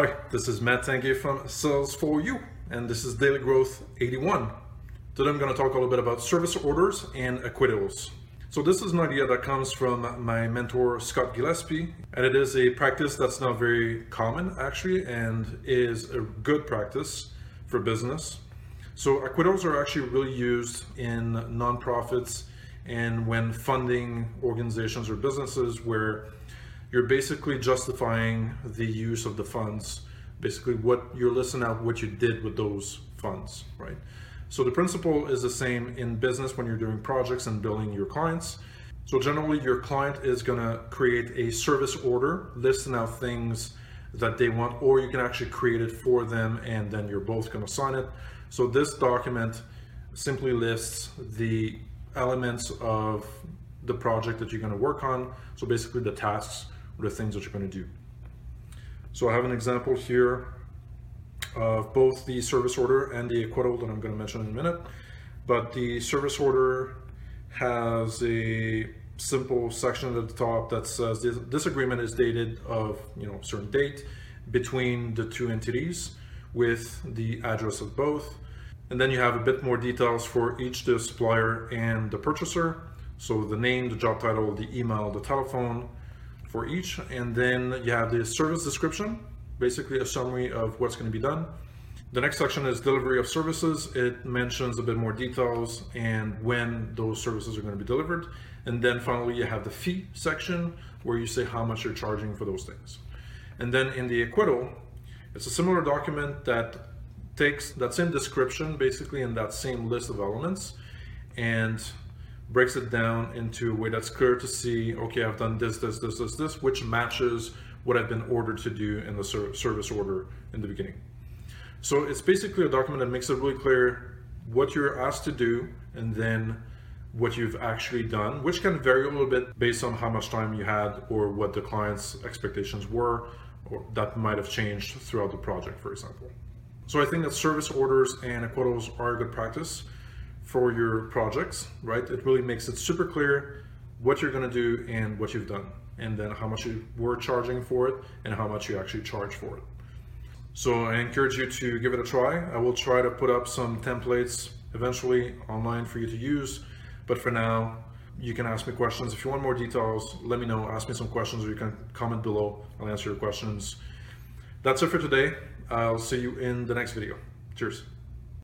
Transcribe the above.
Hi, this is Matt Tange from Sales for You, and this is Daily Growth 81. Today I'm going to talk a little bit about service orders and acquittals. So this is an idea that comes from my mentor Scott Gillespie, and it is a practice that's not very common actually, and is a good practice for business. So acquittals are actually really used in nonprofits and when funding organizations or businesses where you're basically justifying the use of the funds, basically what you're listing out what you did with those funds, right? So the principle is the same in business when you're doing projects and billing your clients. So generally your client is gonna create a service order listing out things that they want, or you can actually create it for them and then you're both gonna sign it. So this document simply lists the elements of the project that you're gonna work on. So basically the tasks the things that you're going to do. So I have an example here of both the service order and the acquittal that I'm going to mention in a minute. But the service order has a simple section at the top that says this, this agreement is dated of you know certain date between the two entities with the address of both. And then you have a bit more details for each the supplier and the purchaser. So the name, the job title, the email, the telephone, for each. And then you have the service description, basically a summary of what's going to be done. The next section is delivery of services. It mentions a bit more details and when those services are going to be delivered. And then finally, you have the fee section where you say how much you're charging for those things. And then in the acquittal, it's a similar document that takes that same description basically in that same list of elements and breaks it down into a way that's clear to see, okay, I've done this, this, this, this, this, which matches what I've been ordered to do in the service order in the beginning. So it's basically a document that makes it really clear what you're asked to do and then what you've actually done, which can vary a little bit based on how much time you had or what the client's expectations were, or that might have changed throughout the project, for example. So I think that service orders and acquittals are a good practice for your projects, right? It really makes it super clear what you're gonna do and what you've done, and then how much you were charging for it and how much you actually charge for it. So I encourage you to give it a try. I will try to put up some templates eventually online for you to use, but for now, you can ask me questions. If you want more details, let me know, ask me some questions or you can comment below. I'll answer your questions. That's it for today. I'll see you in the next video. Cheers.